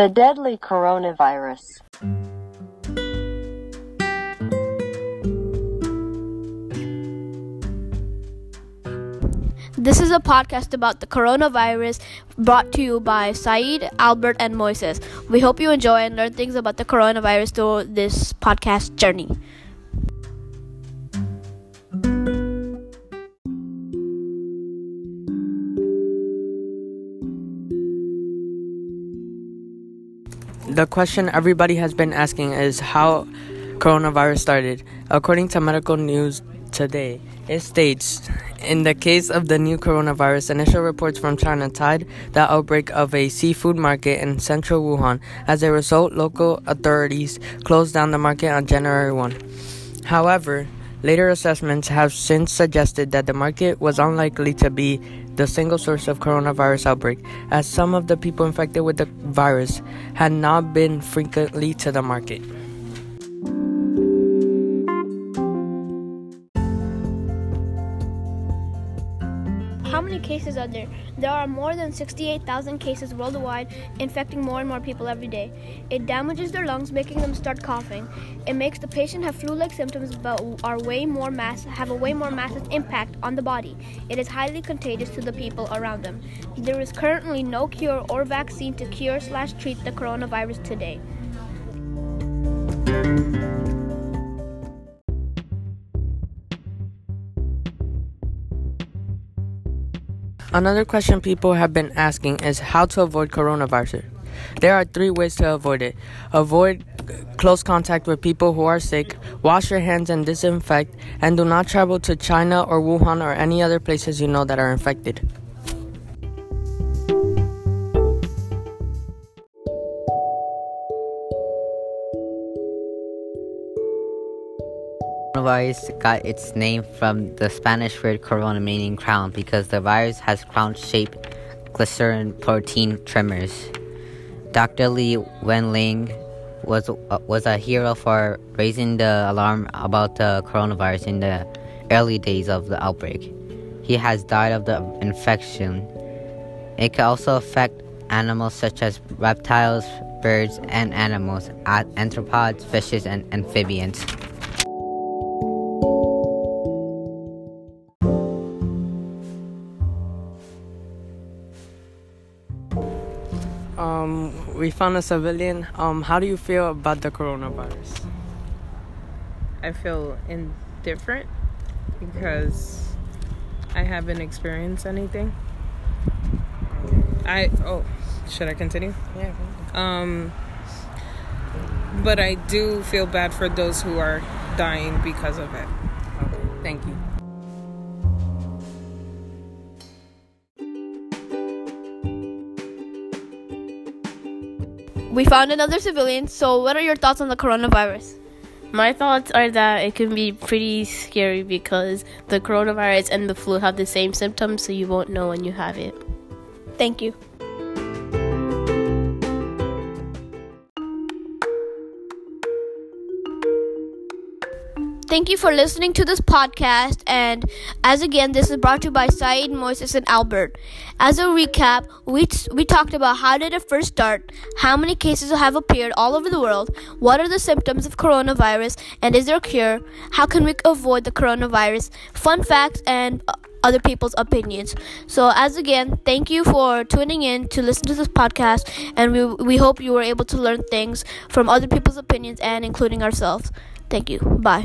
The deadly coronavirus. This is a podcast about the coronavirus brought to you by Saeed, Albert, and Moises. We hope you enjoy and learn things about the coronavirus through this podcast journey. The question everybody has been asking is how coronavirus started. According to medical news today, it states in the case of the new coronavirus, initial reports from China tied the outbreak of a seafood market in central Wuhan. As a result, local authorities closed down the market on January 1. However, later assessments have since suggested that the market was unlikely to be the single source of coronavirus outbreak, as some of the people infected with the virus had not been frequently to the market. How many cases are there? There are more than 68,000 cases worldwide, infecting more and more people every day. It damages their lungs, making them start coughing. It makes the patient have flu-like symptoms, but are way more mass have a way more massive impact on the body. It is highly contagious to the people around them. There is currently no cure or vaccine to cure slash treat the coronavirus today. Another question people have been asking is how to avoid coronavirus. There are three ways to avoid it. Avoid close contact with people who are sick, wash your hands and disinfect, and do not travel to China or Wuhan or any other places you know that are infected. Coronavirus got its name from the Spanish word corona meaning crown because the virus has crown-shaped glycerin protein trimers. Dr. Li Wenliang was uh, was a hero for raising the alarm about the coronavirus in the early days of the outbreak. He has died of the infection. It can also affect animals such as reptiles, birds, and animals, arthropods, fishes, and amphibians. Um, we found a civilian. Um, how do you feel about the coronavirus? I feel indifferent because I haven't experienced anything. I oh, should I continue? Yeah. Um, but I do feel bad for those who are dying because of it. Okay. Thank you. We found another civilian, so what are your thoughts on the coronavirus? My thoughts are that it can be pretty scary because the coronavirus and the flu have the same symptoms, so you won't know when you have it. Thank you. Thank you for listening to this podcast. And as again, this is brought to you by Saeed, Moises, and Albert. As a recap, we, we talked about how did it first start, how many cases have appeared all over the world, what are the symptoms of coronavirus, and is there a cure, how can we avoid the coronavirus, fun facts, and other people's opinions. So, as again, thank you for tuning in to listen to this podcast, and we, we hope you were able to learn things from other people's opinions and including ourselves. Thank you. Bye.